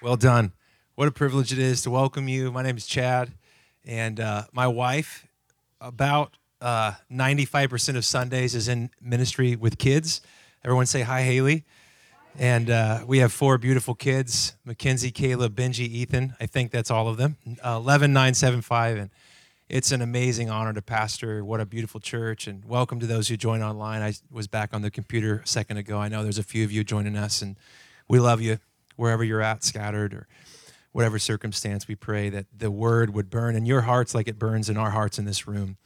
Well done. What a privilege it is to welcome you. My name is Chad, and uh, my wife, about uh, 95% of Sundays, is in ministry with kids. Everyone say hi, Haley. And uh, we have four beautiful kids Mackenzie, Caleb, Benji, Ethan. I think that's all of them. Uh, 11, 9, 7, 5. And it's an amazing honor to pastor. What a beautiful church. And welcome to those who join online. I was back on the computer a second ago. I know there's a few of you joining us, and we love you wherever you're at, scattered or whatever circumstance, we pray that the word would burn in your hearts like it burns in our hearts in this room.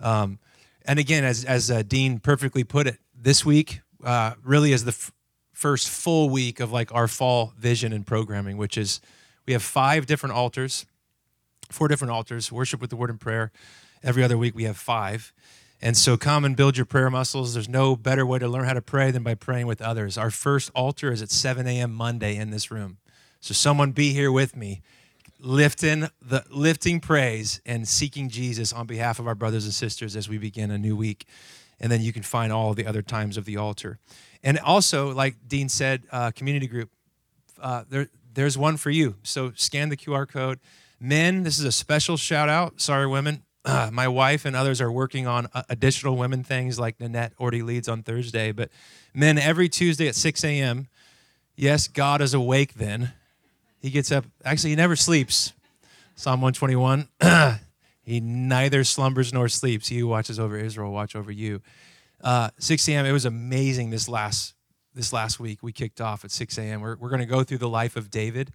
Um, and again, as, as uh, Dean perfectly put it, this week uh, really is the f- first full week of like our fall vision and programming, which is we have five different altars, four different altars, worship with the word and prayer. Every other week we have five. And so come and build your prayer muscles. There's no better way to learn how to pray than by praying with others. Our first altar is at 7 a.m. Monday in this room. So someone be here with me, lifting the lifting praise and seeking Jesus on behalf of our brothers and sisters as we begin a new week. And then you can find all the other times of the altar. And also, like Dean said, uh, community group. Uh, there, there's one for you. So scan the QR code. Men, this is a special shout out. Sorry, women uh, my wife and others are working on uh, additional women things like Nanette already leads on Thursday. But men, every Tuesday at 6 a.m., yes, God is awake then. He gets up. Actually, he never sleeps. Psalm 121. he neither slumbers nor sleeps. He who watches over Israel watch over you. Uh, 6 a.m. It was amazing this last this last week. We kicked off at 6 a.m. We're, we're going to go through the life of David,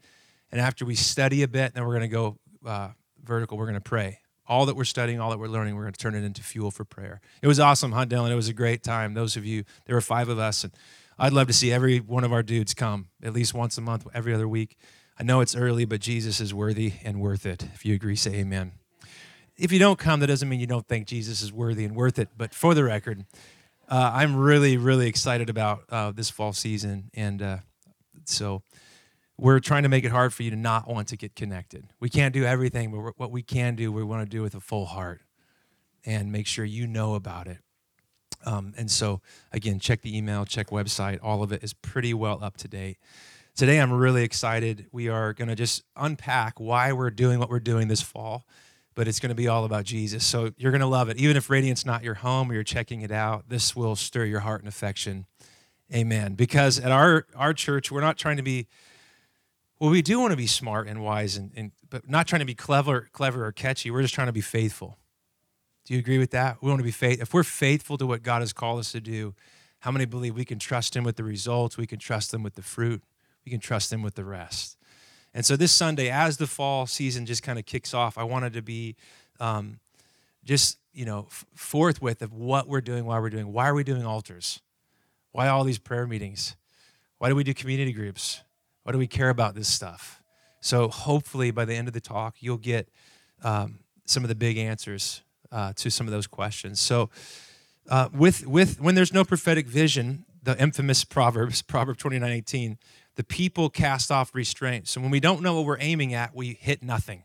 and after we study a bit, then we're going to go uh, vertical. We're going to pray all that we're studying, all that we're learning, we're going to turn it into fuel for prayer. It was awesome, Hunt Dylan. It was a great time. Those of you, there were five of us, and I'd love to see every one of our dudes come at least once a month, every other week. I know it's early, but Jesus is worthy and worth it. If you agree, say amen. If you don't come, that doesn't mean you don't think Jesus is worthy and worth it. But for the record, uh, I'm really, really excited about uh, this fall season. And uh, so we're trying to make it hard for you to not want to get connected. We can't do everything, but what we can do, we want to do with a full heart and make sure you know about it. Um, and so, again, check the email, check website. All of it is pretty well up to date. Today, I'm really excited. We are going to just unpack why we're doing what we're doing this fall, but it's going to be all about Jesus. So you're going to love it. Even if Radiant's not your home or you're checking it out, this will stir your heart and affection. Amen. Because at our, our church, we're not trying to be well, we do want to be smart and wise, and, and but not trying to be clever, clever or catchy. We're just trying to be faithful. Do you agree with that? We want to be faith. If we're faithful to what God has called us to do, how many believe we can trust Him with the results? We can trust Him with the fruit. We can trust Him with the rest. And so this Sunday, as the fall season just kind of kicks off, I wanted to be um, just you know forthwith of what we're doing, why we're doing, why are we doing altars, why all these prayer meetings, why do we do community groups, why do we care about this stuff? So hopefully by the end of the talk, you'll get um, some of the big answers uh, to some of those questions. So uh, with, with, when there's no prophetic vision, the infamous Proverbs, Proverb 29, 18, the people cast off restraint. So when we don't know what we're aiming at, we hit nothing.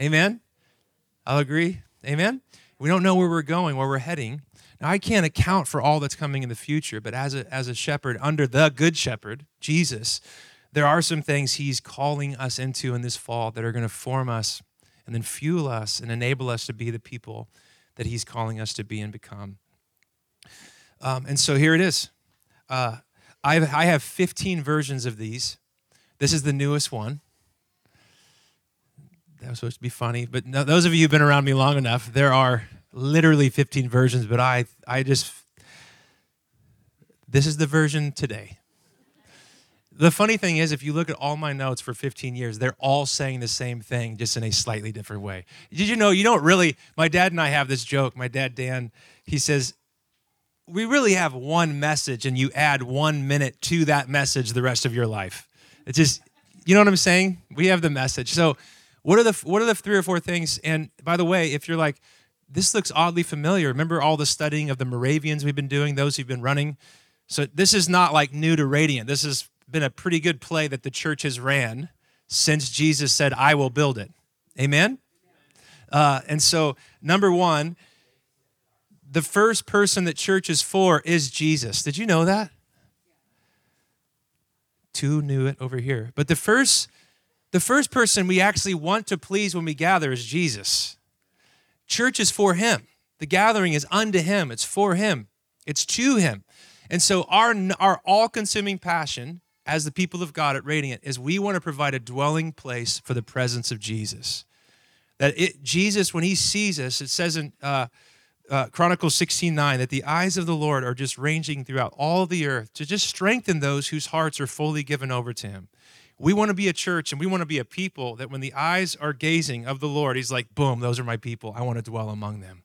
Amen? I'll agree. Amen? We don't know where we're going, where we're heading. Now, I can't account for all that's coming in the future, but as a, as a shepherd, under the good shepherd, Jesus, there are some things he's calling us into in this fall that are going to form us and then fuel us and enable us to be the people that he's calling us to be and become. Um, and so here it is. Uh, I've, I have 15 versions of these. This is the newest one. That was supposed to be funny, but no, those of you who've been around me long enough, there are literally 15 versions, but I, I just, this is the version today. The funny thing is, if you look at all my notes for 15 years, they're all saying the same thing, just in a slightly different way. Did you know you don't really? My dad and I have this joke. My dad, Dan, he says, We really have one message, and you add one minute to that message the rest of your life. It's just, you know what I'm saying? We have the message. So, what are the what are the three or four things? And by the way, if you're like, this looks oddly familiar. Remember all the studying of the Moravians we've been doing, those who've been running? So this is not like new to Radiant. This has been a pretty good play that the church has ran since Jesus said, I will build it. Amen? Uh, and so, number one, the first person that church is for is Jesus. Did you know that? two knew it over here. But the first, the first person we actually want to please when we gather is Jesus. Church is for him. The gathering is unto him. It's for him. It's to him. And so our, our all-consuming passion as the people of God at Radiant is we want to provide a dwelling place for the presence of Jesus. That it, Jesus, when he sees us, it says in uh, uh, Chronicles 16 9 that the eyes of the Lord are just ranging throughout all the earth to just strengthen those whose hearts are fully given over to him. We want to be a church and we want to be a people that when the eyes are gazing of the Lord, he's like, boom, those are my people. I want to dwell among them.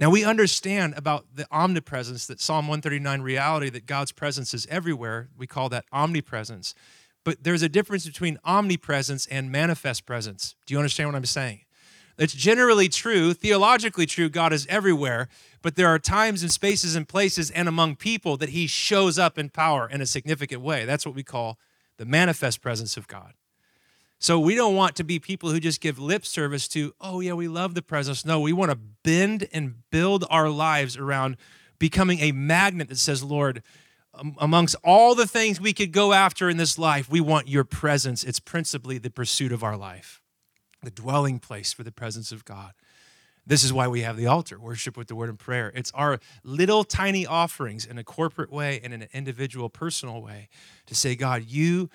Now we understand about the omnipresence that Psalm 139 reality that God's presence is everywhere. We call that omnipresence. But there's a difference between omnipresence and manifest presence. Do you understand what I'm saying? It's generally true, theologically true, God is everywhere, but there are times and spaces and places and among people that he shows up in power in a significant way. That's what we call the manifest presence of God. So we don't want to be people who just give lip service to, oh, yeah, we love the presence. No, we want to bend and build our lives around becoming a magnet that says, Lord, amongst all the things we could go after in this life, we want your presence. It's principally the pursuit of our life, the dwelling place for the presence of God. This is why we have the altar, worship with the word and prayer. It's our little tiny offerings in a corporate way and in an individual, personal way to say, God, you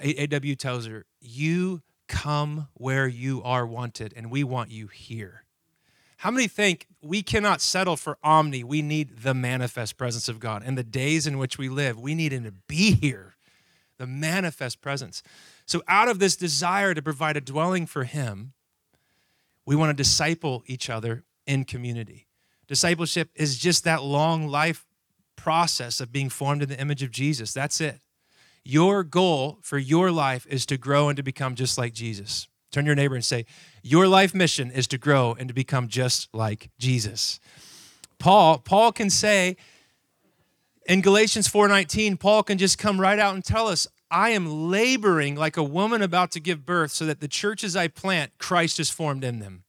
A.W. Tozer, you come where you are wanted, and we want you here. How many think we cannot settle for omni? We need the manifest presence of God. And the days in which we live, we need Him to be here, the manifest presence. So, out of this desire to provide a dwelling for Him, we want to disciple each other in community. Discipleship is just that long life process of being formed in the image of Jesus. That's it. Your goal for your life is to grow and to become just like Jesus. Turn your neighbor and say, Your life mission is to grow and to become just like Jesus. Paul, Paul can say in Galatians 4:19, Paul can just come right out and tell us, I am laboring like a woman about to give birth so that the churches I plant, Christ is formed in them.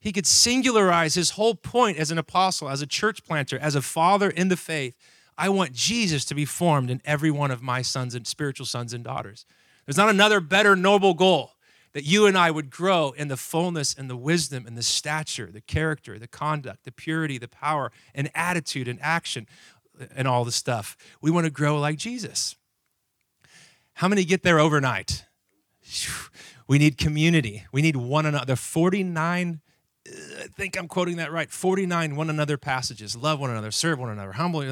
He could singularize his whole point as an apostle, as a church planter, as a father in the faith I want Jesus to be formed in every one of my sons and spiritual sons and daughters. There's not another better, noble goal that you and I would grow in the fullness and the wisdom and the stature, the character, the conduct, the purity, the power, and attitude and action and all the stuff. We want to grow like Jesus. How many get there overnight? We need community. We need one another. 49 uh, I think I'm quoting that right. 49 one another passages. Love one another, serve one another, humble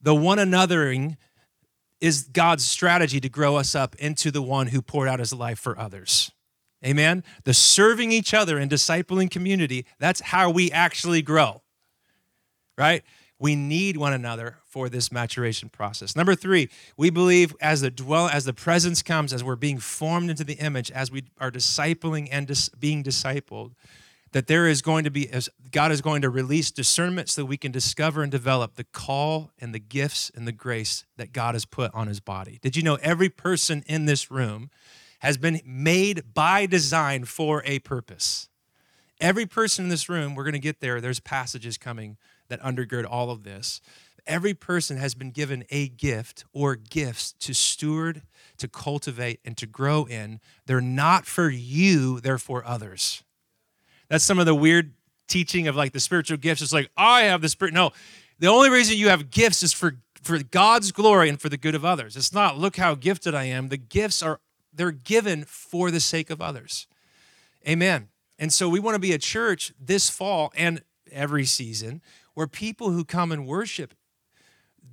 the one anothering is God's strategy to grow us up into the one who poured out his life for others. Amen. The serving each other and discipling community, that's how we actually grow. Right? We need one another for this maturation process. Number 3, we believe as the dwell as the presence comes as we're being formed into the image as we are discipling and dis, being discipled, that there is going to be, as God is going to release discernment so that we can discover and develop the call and the gifts and the grace that God has put on his body. Did you know every person in this room has been made by design for a purpose? Every person in this room, we're going to get there, there's passages coming that undergird all of this. Every person has been given a gift or gifts to steward, to cultivate, and to grow in. They're not for you, they're for others. That's some of the weird teaching of like the spiritual gifts. It's like, I have the spirit. No, the only reason you have gifts is for, for God's glory and for the good of others. It's not, look how gifted I am. The gifts are, they're given for the sake of others. Amen. And so we want to be a church this fall and every season where people who come and worship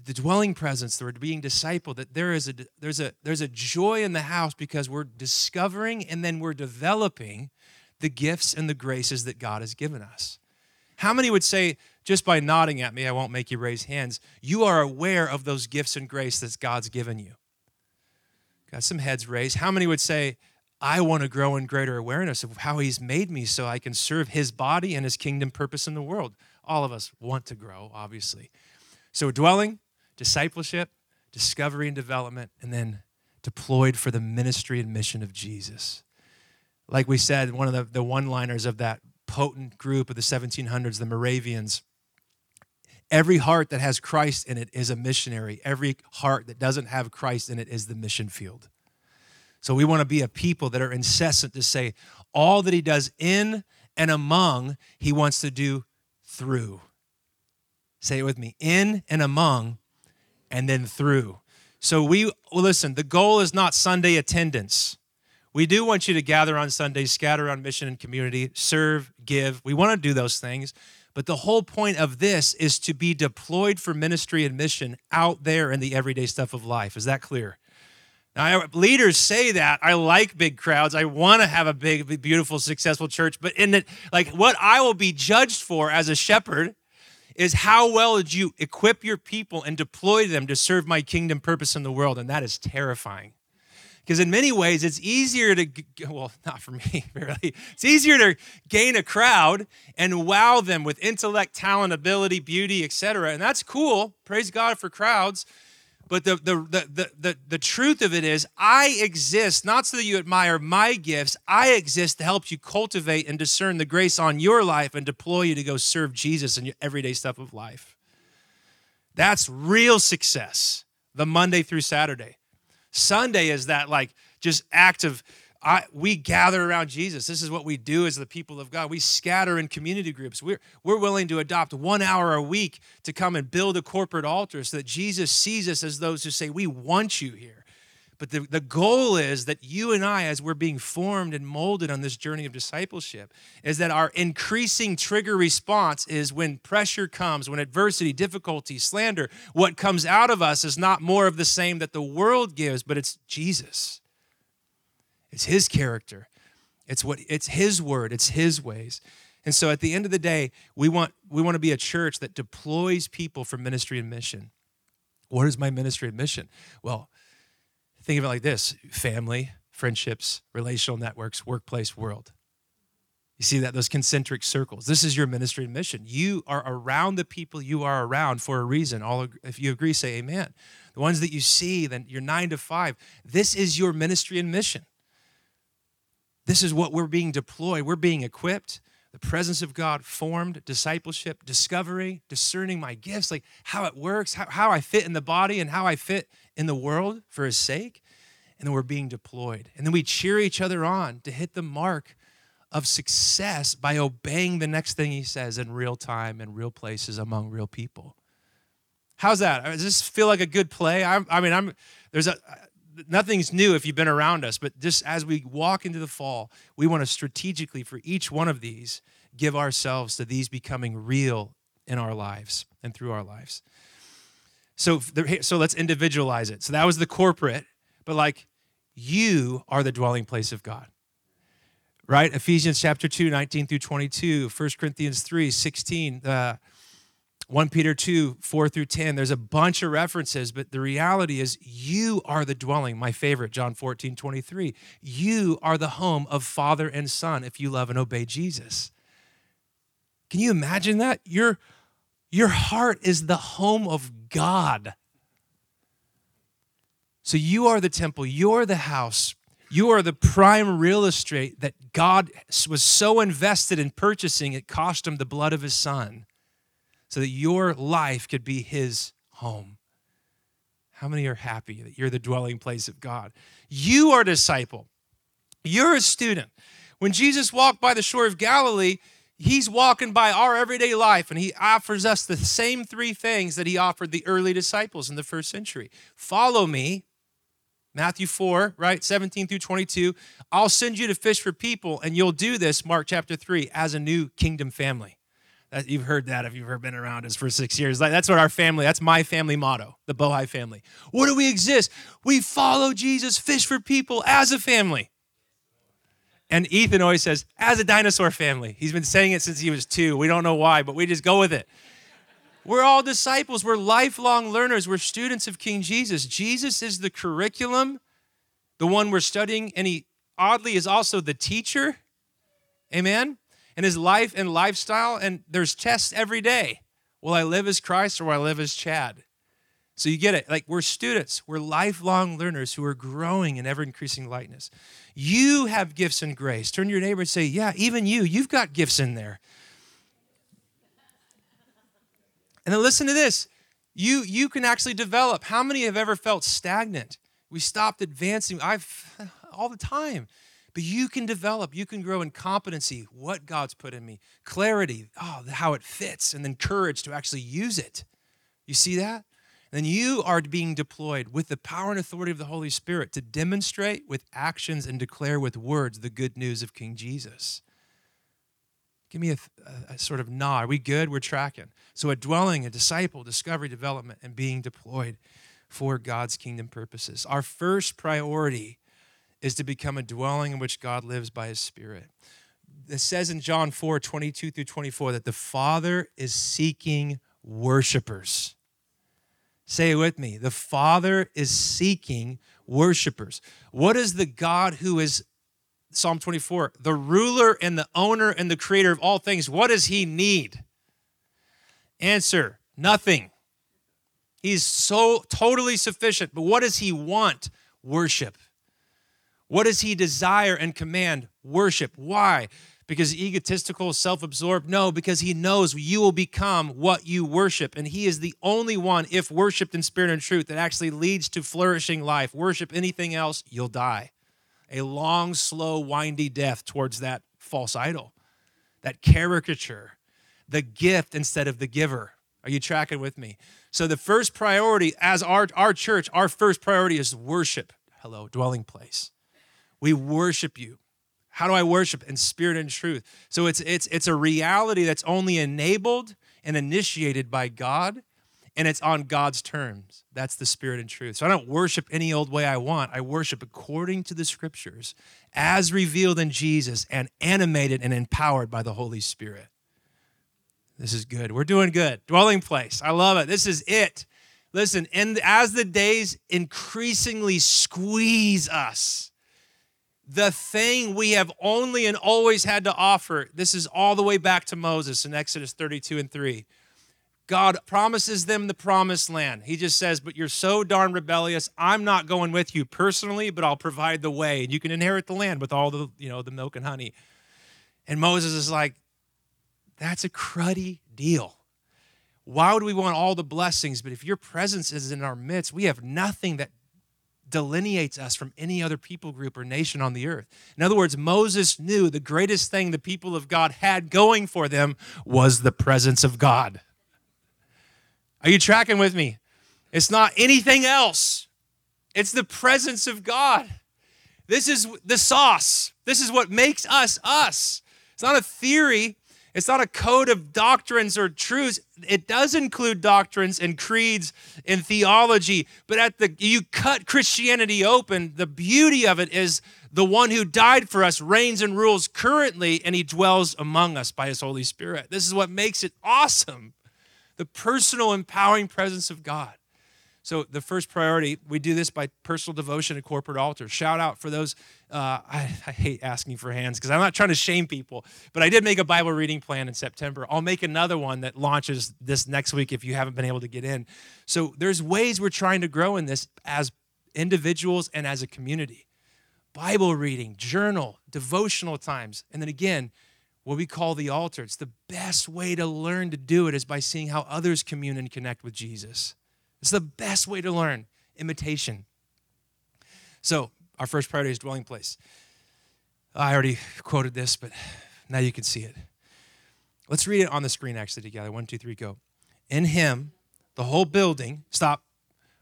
the dwelling presence that we're being discipled that there is a there's a there's a joy in the house because we're discovering and then we're developing the gifts and the graces that God has given us. How many would say, just by nodding at me, I won't make you raise hands, you are aware of those gifts and grace that God's given you? Got some heads raised. How many would say, I want to grow in greater awareness of how He's made me so I can serve His body and His kingdom purpose in the world? All of us want to grow, obviously. So, dwelling, discipleship, discovery and development, and then deployed for the ministry and mission of Jesus like we said, one of the, the one liners of that potent group of the 1700s, the Moravians, Every heart that has Christ in it is a missionary. Every heart that doesn't have Christ in it is the mission field. So we want to be a people that are incessant to say, all that he does in and among, he wants to do through. Say it with me in and among, and then through. So we, well, listen, the goal is not Sunday attendance. We do want you to gather on Sundays, scatter on mission and community, serve, give. We want to do those things. But the whole point of this is to be deployed for ministry and mission out there in the everyday stuff of life. Is that clear? Now, leaders say that I like big crowds. I want to have a big, beautiful, successful church. But in it, like what I will be judged for as a shepherd is how well did you equip your people and deploy them to serve my kingdom purpose in the world, and that is terrifying. Because in many ways, it's easier to, well, not for me, really. It's easier to gain a crowd and wow them with intellect, talent, ability, beauty, etc. And that's cool. Praise God for crowds. But the, the, the, the, the, truth of it is, I exist not so that you admire my gifts, I exist to help you cultivate and discern the grace on your life and deploy you to go serve Jesus in your everyday stuff of life. That's real success, the Monday through Saturday. Sunday is that like just act of I, we gather around Jesus. This is what we do as the people of God. We scatter in community groups. We're, we're willing to adopt one hour a week to come and build a corporate altar so that Jesus sees us as those who say, We want you here. But the, the goal is that you and I, as we're being formed and molded on this journey of discipleship, is that our increasing trigger response is when pressure comes, when adversity, difficulty, slander, what comes out of us is not more of the same that the world gives, but it's Jesus. It's his character. It's what it's his word, it's his ways. And so at the end of the day, we want we want to be a church that deploys people for ministry and mission. What is my ministry and mission? Well, think of it like this: family, friendships, relational networks, workplace, world. You see that those concentric circles. This is your ministry and mission. You are around the people you are around for a reason. All if you agree, say amen. The ones that you see, then you're nine to five. This is your ministry and mission. This is what we're being deployed. We're being equipped. The presence of God formed, discipleship, discovery, discerning my gifts, like how it works, how, how I fit in the body and how I fit in the world for His sake. And then we're being deployed. And then we cheer each other on to hit the mark of success by obeying the next thing He says in real time and real places among real people. How's that? Does this feel like a good play? I'm, I mean, I'm there's a nothing's new if you've been around us, but just as we walk into the fall, we want to strategically, for each one of these, give ourselves to these becoming real in our lives and through our lives. So, so let's individualize it. So that was the corporate, but like you are the dwelling place of God. Right? Ephesians chapter 2, 19 through 22, 1 Corinthians 3, 16. Uh, 1 Peter 2, 4 through 10, there's a bunch of references, but the reality is you are the dwelling. My favorite, John 14, 23. You are the home of Father and Son if you love and obey Jesus. Can you imagine that? Your, your heart is the home of God. So you are the temple, you're the house, you are the prime real estate that God was so invested in purchasing, it cost him the blood of his son so that your life could be His home. How many are happy that you're the dwelling place of God? You are a disciple, you're a student. When Jesus walked by the shore of Galilee, He's walking by our everyday life and he offers us the same three things that he offered the early disciples in the first century. Follow me, Matthew 4, right? 17 through 22. I'll send you to fish for people, and you'll do this, Mark chapter 3, as a new kingdom family. That, you've heard that if you've ever been around us for six years. Like, that's what our family, that's my family motto, the Bohai family. What do we exist? We follow Jesus, fish for people as a family. And Ethan always says, as a dinosaur family. He's been saying it since he was two. We don't know why, but we just go with it. We're all disciples. We're lifelong learners. We're students of King Jesus. Jesus is the curriculum, the one we're studying, and he oddly is also the teacher. Amen? And his life and lifestyle, and there's tests every day. Will I live as Christ or will I live as Chad? So you get it. Like we're students, we're lifelong learners who are growing in ever increasing lightness. You have gifts and grace. Turn to your neighbor and say, Yeah, even you, you've got gifts in there. And then listen to this. You you can actually develop. How many have ever felt stagnant? We stopped advancing. I've all the time. But you can develop, you can grow in competency, what God's put in me, clarity, oh, how it fits, and then courage to actually use it. You see that? then you are being deployed with the power and authority of the Holy Spirit to demonstrate with actions and declare with words the good news of King Jesus. Give me a, a, a, sort of nod. Are we good? We're tracking. So, a dwelling, a disciple, discovery, development, and being deployed for God's kingdom purposes. Our first priority is to become a dwelling in which God lives by his Spirit. It says in John 4 22 through 24 that the Father is seeking worshipers. Say it with me. The Father is seeking worshipers. What is the God who is, Psalm 24, the ruler and the owner and the creator of all things? What does he need? Answer nothing. He's so totally sufficient. But what does he want? Worship. What does he desire and command? Worship. Why? Because egotistical, self absorbed? No, because he knows you will become what you worship. And he is the only one, if worshiped in spirit and truth, that actually leads to flourishing life. Worship anything else, you'll die. A long, slow, windy death towards that false idol, that caricature, the gift instead of the giver. Are you tracking with me? So, the first priority as our, our church, our first priority is worship. Hello, dwelling place. We worship you. How do I worship? In spirit and truth. So it's it's it's a reality that's only enabled and initiated by God, and it's on God's terms. That's the spirit and truth. So I don't worship any old way I want. I worship according to the scriptures, as revealed in Jesus and animated and empowered by the Holy Spirit. This is good. We're doing good. Dwelling place. I love it. This is it. Listen, and as the days increasingly squeeze us, the thing we have only and always had to offer. This is all the way back to Moses in Exodus 32 and 3. God promises them the promised land. He just says, But you're so darn rebellious. I'm not going with you personally, but I'll provide the way, and you can inherit the land with all the, you know, the milk and honey. And Moses is like, That's a cruddy deal. Why would we want all the blessings? But if your presence is in our midst, we have nothing that delineates us from any other people group or nation on the earth. In other words, Moses knew the greatest thing the people of God had going for them was the presence of God. Are you tracking with me? It's not anything else, it's the presence of God. This is the sauce. This is what makes us us. It's not a theory, it's not a code of doctrines or truths. It does include doctrines and creeds and theology, but at the you cut Christianity open, the beauty of it is the one who died for us reigns and rules currently and he dwells among us by his Holy Spirit. This is what makes it awesome. The personal empowering presence of God. So, the first priority, we do this by personal devotion at corporate altar. Shout out for those. Uh, I, I, hate asking for hands because I'm not trying to shame people, but I did make a Bible reading plan in September. I'll make another one that launches this next week if you haven't been able to get in. So, there's ways we're trying to grow in this as individuals and as a community. Bible reading, journal, devotional times, and then again, what we call the altar. It's the best way to learn to do it is by seeing how others commune and connect with Jesus. It's the best way to learn imitation. So, our first priority is dwelling place. I already quoted this, but now you can see it. Let's read it on the screen actually together. One, two, three, go. In him, the whole building, stop.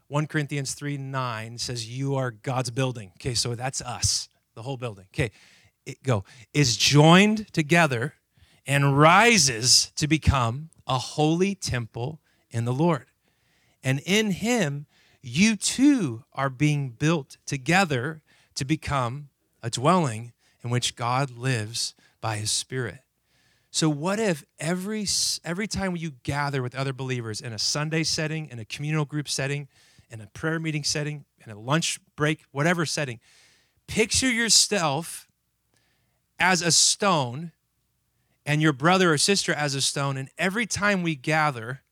1 Corinthians 3 9 says, You are God's building. Okay, so that's us, the whole building. Okay, it, go. Is joined together and rises to become a holy temple in the Lord. And in him, you too are being built together to become a dwelling in which God lives by his Spirit. So, what if every, every time you gather with other believers in a Sunday setting, in a communal group setting, in a prayer meeting setting, in a lunch break, whatever setting, picture yourself as a stone and your brother or sister as a stone, and every time we gather,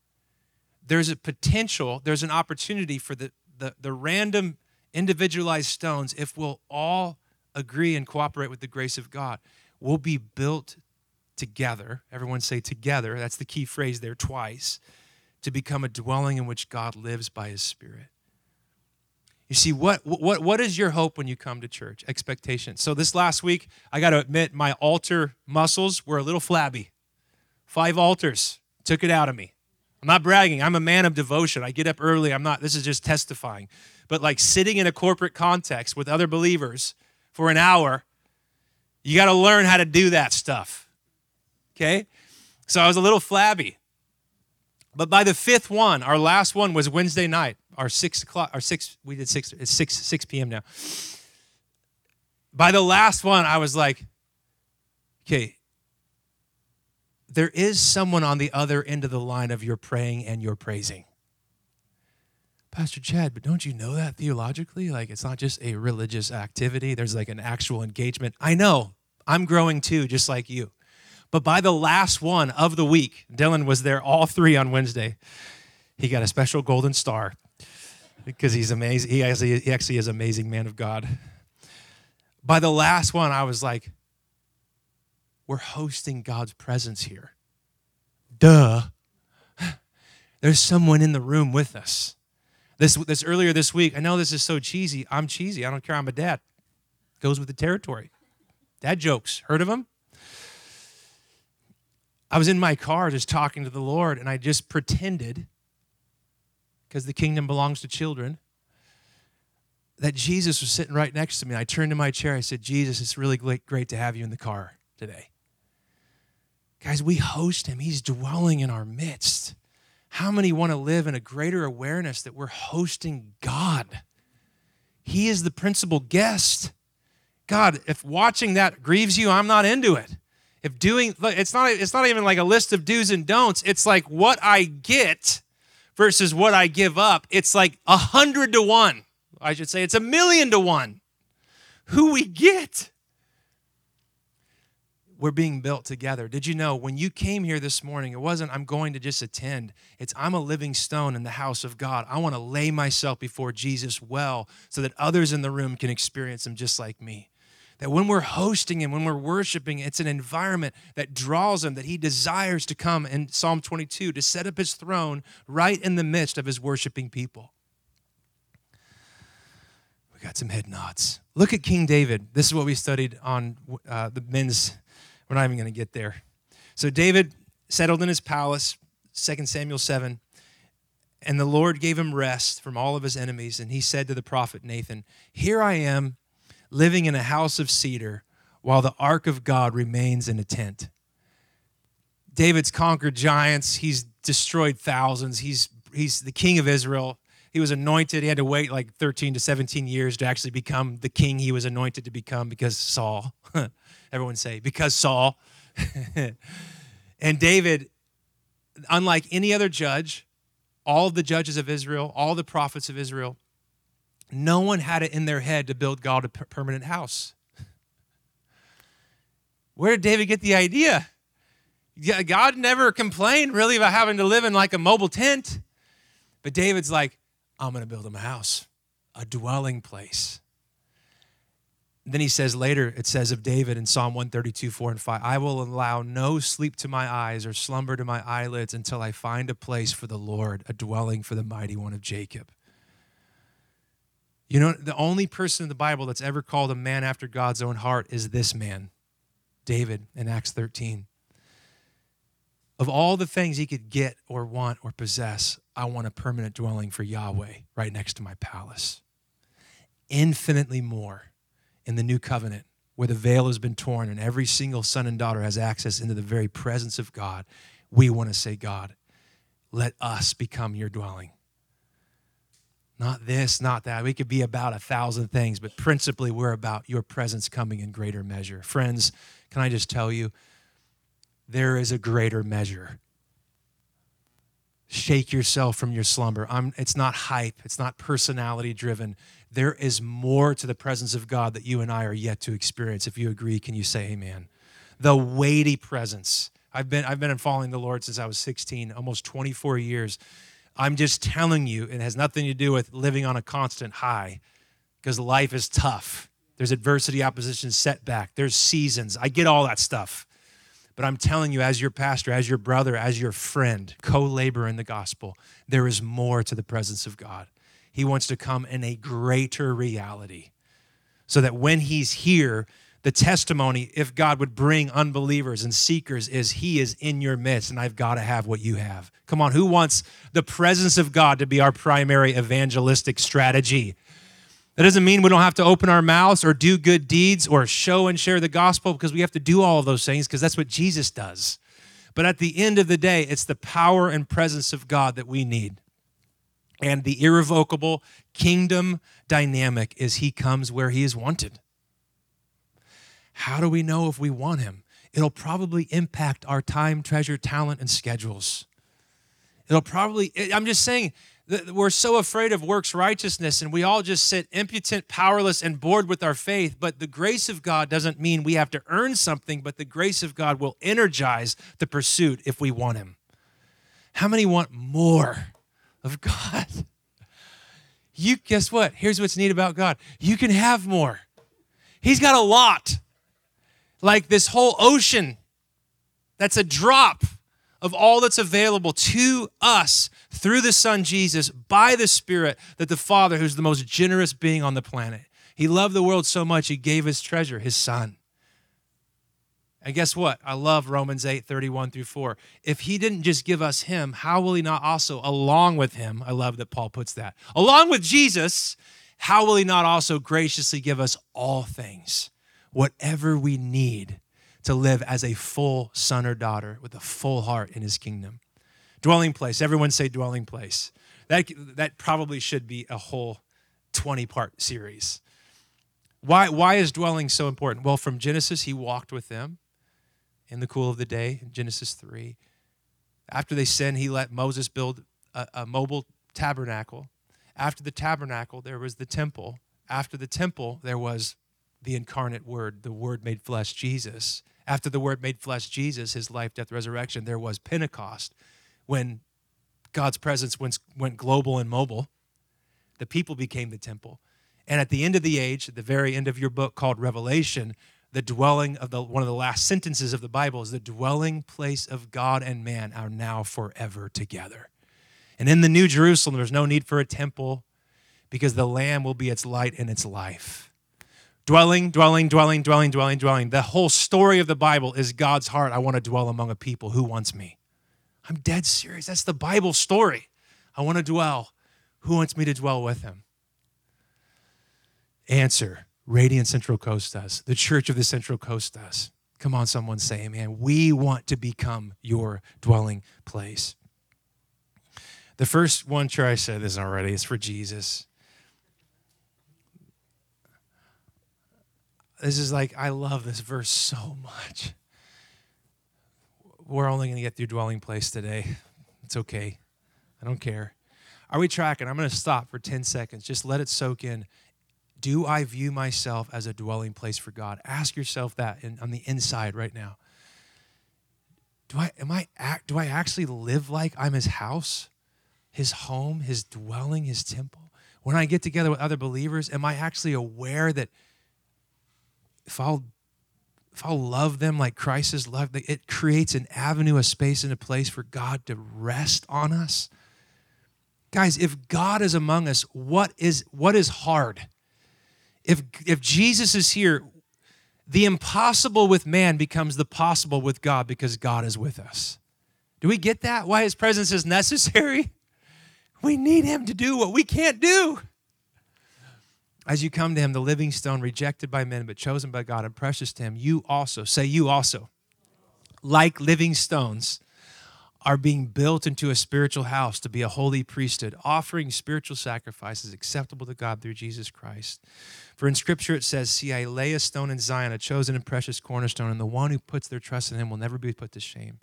there's a potential, there's an opportunity for the, the, the random individualized stones, if we'll all agree and cooperate with the grace of God, we'll be built together. Everyone say together. That's the key phrase there twice. to become a dwelling in which God lives by his Spirit. You see, what, what, what is your hope when you come to church? Expectation. So, this last week, I got to admit, my altar muscles were a little flabby. Five altars took it out of me. I'm not bragging. I'm a man of devotion. I get up early. I'm not, this is just testifying. But like sitting in a corporate context with other believers for an hour, you got to learn how to do that stuff. Okay? So I was a little flabby. But by the fifth one, our last one was Wednesday night, our six o'clock, our six, we did six, it's six, 6 p.m. now. By the last one, I was like, okay, there is someone on the other end of the line of your praying and your praising. Pastor Chad, but don't you know that theologically? Like, it's not just a religious activity, there's like an actual engagement. I know, I'm growing too, just like you. But by the last one of the week, Dylan was there all three on Wednesday. He got a special golden star because he's amazing. He actually, he actually is amazing man of God. By the last one, I was like, we're hosting God's presence here. Duh. There's someone in the room with us. This, this earlier this week, I know this is so cheesy. I'm cheesy. I don't care. I'm a dad. Goes with the territory. Dad jokes. Heard of them? I was in my car just talking to the Lord, and I just pretended, because the kingdom belongs to children, that Jesus was sitting right next to me. I turned to my chair. I said, Jesus, it's really great to have you in the car today. Guys, we host him, he's dwelling in our midst. How many want to live in a greater awareness that we're hosting God? He is the principal guest. God, if watching that grieves you, I'm not into it. If doing it's not it's not even like a list of do's and don'ts. It's like what I get versus what I give up. It's like a hundred to one. I should say it's a million to one. Who we get we're being built together. Did you know when you came here this morning, it wasn't, I'm going to just attend. It's, I'm a living stone in the house of God. I want to lay myself before Jesus well so that others in the room can experience Him just like me. That when we're hosting Him, when we're worshiping, it's an environment that draws Him, that He desires to come in Psalm 22 to set up His throne right in the midst of His worshiping people. We got some head nods. Look at King David. This is what we studied on uh, the men's we're not even going to get there. So David settled in his palace, 2 Samuel 7, and the Lord gave him rest from all of his enemies. And he said to the prophet Nathan, Here I am living in a house of cedar while the ark of God remains in a tent. David's conquered giants, he's destroyed thousands, he's, he's the king of Israel. He was anointed. He had to wait like 13 to 17 years to actually become the king he was anointed to become because Saul. Everyone say, because Saul. and David, unlike any other judge, all the judges of Israel, all the prophets of Israel, no one had it in their head to build God a permanent house. Where did David get the idea? God never complained really about having to live in like a mobile tent. But David's like, I'm going to build him a house, a dwelling place. Then he says later, it says of David in Psalm 132, 4 and 5, I will allow no sleep to my eyes or slumber to my eyelids until I find a place for the Lord, a dwelling for the mighty one of Jacob. You know, the only person in the Bible that's ever called a man after God's own heart is this man, David, in Acts 13. Of all the things he could get or want or possess, I want a permanent dwelling for Yahweh right next to my palace. Infinitely more in the new covenant where the veil has been torn and every single son and daughter has access into the very presence of God, we want to say, God, let us become your dwelling. Not this, not that. We could be about a thousand things, but principally we're about your presence coming in greater measure. Friends, can I just tell you, there is a greater measure. Shake yourself from your slumber. I'm, it's not hype, it's not personality driven there is more to the presence of God that you and I are yet to experience. If you agree, can you say amen? The weighty presence. I've been I've been following the Lord since I was 16, almost 24 years. I'm just telling you, it has nothing to do with living on a constant high because life is tough. There's adversity, opposition, setback, there's seasons. I get all that stuff. But I'm telling you, as your pastor, as your brother, as your friend, co laborer in the gospel, there is more to the presence of God. He wants to come in a greater reality so that when He's here, the testimony, if God would bring unbelievers and seekers, is He is in your midst, and I've got to have what you have. Come on, who wants the presence of God to be our primary evangelistic strategy? That doesn't mean we don't have to open our mouths or do good deeds or show and share the gospel because we have to do all of those things because that's what Jesus does. But at the end of the day, it's the power and presence of God that we need. And the irrevocable kingdom dynamic is He comes where He is wanted. How do we know if we want Him? It'll probably impact our time, treasure, talent, and schedules. It'll probably, I'm just saying, we're so afraid of works righteousness and we all just sit impotent, powerless, and bored with our faith. But the grace of God doesn't mean we have to earn something, but the grace of God will energize the pursuit if we want Him. How many want more of God? You guess what? Here's what's neat about God you can have more. He's got a lot. Like this whole ocean, that's a drop of all that's available to us through the Son Jesus by the Spirit that the Father, who's the most generous being on the planet, He loved the world so much, He gave His treasure, His Son. And guess what? I love Romans 8, 31 through 4. If he didn't just give us him, how will he not also, along with him, I love that Paul puts that, along with Jesus, how will he not also graciously give us all things, whatever we need to live as a full son or daughter with a full heart in his kingdom. Dwelling place. Everyone say dwelling place. That, that probably should be a whole 20 part series. Why, why is dwelling so important? Well, from Genesis, he walked with them in the cool of the day, Genesis 3. After they sinned, he let Moses build a, a mobile tabernacle. After the tabernacle, there was the temple. After the temple, there was the incarnate word, the word made flesh, Jesus. After the Word made flesh, Jesus, his life, death, resurrection, there was Pentecost when God's presence went, went global and mobile. The people became the temple. And at the end of the age, at the very end of your book called Revelation, the dwelling of the one of the last sentences of the Bible is the dwelling place of God and man are now forever together. And in the New Jerusalem, there's no need for a temple because the Lamb will be its light and its life. Dwelling, dwelling, dwelling, dwelling, dwelling, dwelling. The whole story of the Bible is God's heart. I want to dwell among a people who wants me. I'm dead serious. That's the Bible story. I want to dwell. Who wants me to dwell with him? Answer Radiant Central Coast does. The Church of the Central Coast does. Come on, someone say amen. We want to become your dwelling place. The first one, sure, I said this already, is for Jesus. This is like, I love this verse so much. We're only going to get through dwelling place today. It's okay. I don't care. Are we tracking? I'm going to stop for 10 seconds. Just let it soak in. Do I view myself as a dwelling place for God? Ask yourself that in, on the inside right now. Do I am I act do I actually live like I'm his house, his home, his dwelling, his temple? When I get together with other believers, am I actually aware that if I'll if I'll love them like Christ has loved, it creates an avenue, a space, and a place for God to rest on us. Guys, if God is among us, what is what is hard? If if Jesus is here, the impossible with man becomes the possible with God because God is with us. Do we get that? Why his presence is necessary? We need him to do what we can't do as you come to him, the living stone, rejected by men, but chosen by God and precious to him, you also, say you also, like living stones, are being built into a spiritual house to be a holy priesthood, offering spiritual sacrifices acceptable to God through Jesus Christ. For in Scripture it says, See, I lay a stone in Zion, a chosen and precious cornerstone, and the one who puts their trust in him will never be put to shame.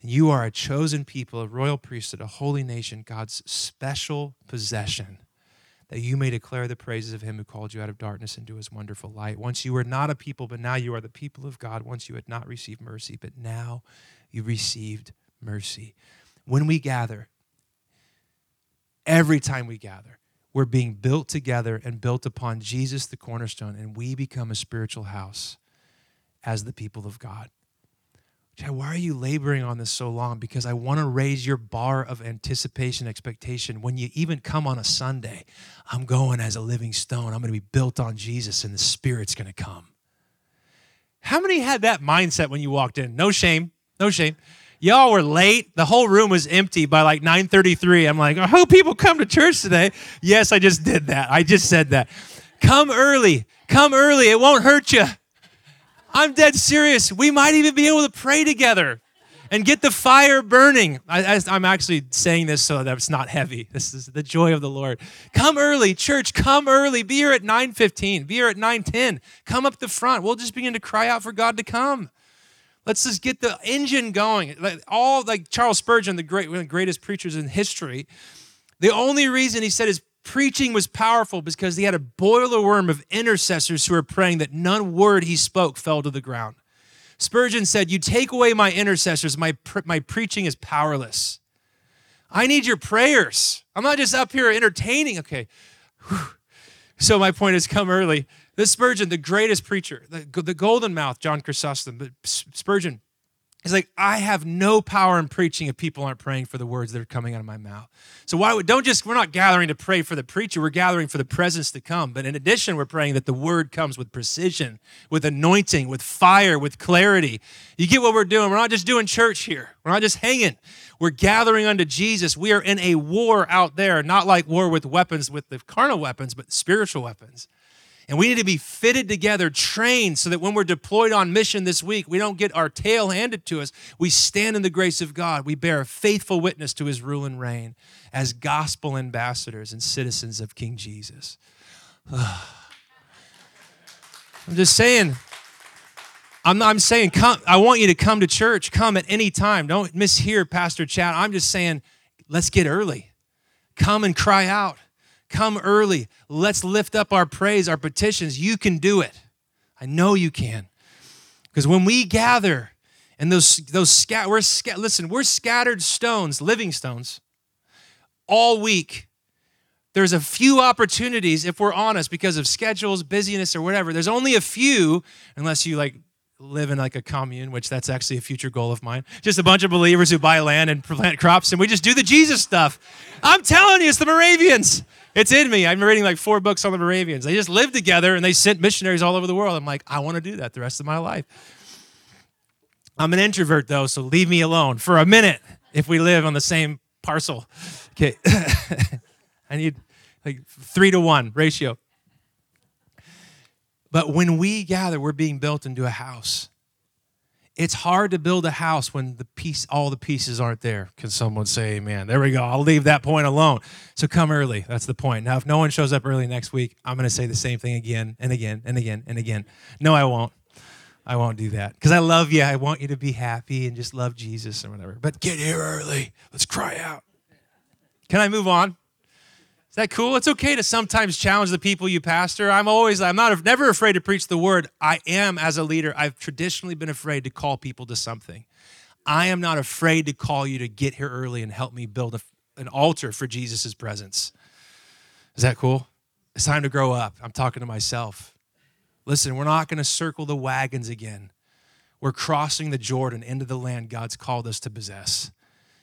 And you are a chosen people, a royal priesthood, a holy nation, God's special possession that you may declare the praises of him who called you out of darkness into his wonderful light. Once you were not a people, but now you are the people of God. Once you had not received mercy, but now you received mercy. When we gather, every time we gather, we're being built together and built upon Jesus, the cornerstone, and we become a spiritual house as the people of God. Chad, why are you laboring on this so long? Because I want to raise your bar of anticipation, expectation. When you even come on a Sunday, I'm going as a living stone. I'm going to be built on Jesus, and the Spirit's going to come. How many had that mindset when you walked in? No shame, no shame. Y'all were late. The whole room was empty by like 9:33. I'm like, oh, I hope people come to church today. Yes, I just did that. I just said that. Come early. Come early. It won't hurt you. I'm dead serious. We might even be able to pray together and get the fire burning. I, am actually saying this so that it's not heavy. This is the joy of the Lord. Come early, church. Come early. Be here at 9:15. Be here at 9:10. Come up the front. We'll just begin to cry out for God to come. Let's just get the engine going. Like All like Charles Spurgeon, the great, one of the greatest preachers in history. The only reason he said his preaching was powerful because he had a boiler room of intercessors who were praying that none word he spoke fell to the ground. Spurgeon said, You take away my intercessors, my, my preaching is powerless. I need your prayers. I'm not just up here entertaining. Okay. Whew. So my point is come early. This Spurgeon, the greatest preacher, the, the golden mouth, John Chrysostom, but Spurgeon, He's like, I have no power in preaching if people aren't praying for the words that are coming out of my mouth. So why would don't just we're not gathering to pray for the preacher, we're gathering for the presence to come. But in addition, we're praying that the word comes with precision, with anointing, with fire, with clarity. You get what we're doing. We're not just doing church here. We're not just hanging. We're gathering unto Jesus. We are in a war out there, not like war with weapons, with the carnal weapons, but spiritual weapons. And we need to be fitted together, trained, so that when we're deployed on mission this week, we don't get our tail handed to us. We stand in the grace of God. We bear a faithful witness to his rule and reign as gospel ambassadors and citizens of King Jesus. I'm just saying. I'm, not, I'm saying, come, I want you to come to church. Come at any time. Don't mishear Pastor Chad. I'm just saying, let's get early. Come and cry out. Come early. Let's lift up our praise, our petitions. You can do it. I know you can. Because when we gather and those, those we're, scat, listen, we're scattered stones, living stones, all week. There's a few opportunities, if we're honest, because of schedules, busyness, or whatever. There's only a few, unless you like live in like a commune, which that's actually a future goal of mine. Just a bunch of believers who buy land and plant crops, and we just do the Jesus stuff. I'm telling you, it's the Moravians. It's in me. I'm reading like four books on the Moravians. They just lived together and they sent missionaries all over the world. I'm like, I want to do that the rest of my life. I'm an introvert though, so leave me alone for a minute if we live on the same parcel. Okay. I need like three to one ratio. But when we gather, we're being built into a house. It's hard to build a house when the piece, all the pieces aren't there. Can someone say amen? There we go. I'll leave that point alone. So come early. That's the point. Now, if no one shows up early next week, I'm going to say the same thing again and again and again and again. No, I won't. I won't do that because I love you. I want you to be happy and just love Jesus or whatever. But get here early. Let's cry out. Can I move on? Is that cool? It's okay to sometimes challenge the people you pastor. I'm always, I'm not, never afraid to preach the word. I am, as a leader, I've traditionally been afraid to call people to something. I am not afraid to call you to get here early and help me build a, an altar for Jesus' presence. Is that cool? It's time to grow up. I'm talking to myself. Listen, we're not going to circle the wagons again. We're crossing the Jordan into the land God's called us to possess.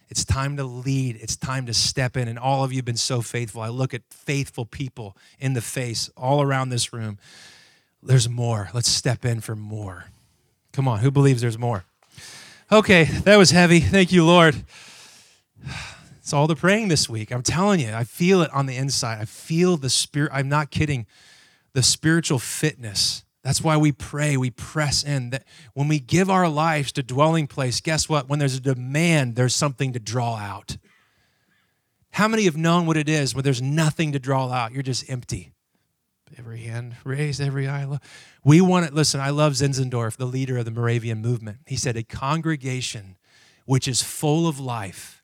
It's time to lead. It's time to step in. And all of you have been so faithful. I look at faithful people in the face all around this room. There's more. Let's step in for more. Come on, who believes there's more? Okay, that was heavy. Thank you, Lord. It's all the praying this week. I'm telling you, I feel it on the inside. I feel the spirit. I'm not kidding. The spiritual fitness that's why we pray, we press in. That when we give our lives to dwelling place, guess what? When there's a demand, there's something to draw out. How many have known what it is when there's nothing to draw out? You're just empty. Every hand raised, every eye. We want it. Listen, I love Zinzendorf, the leader of the Moravian movement. He said, A congregation which is full of life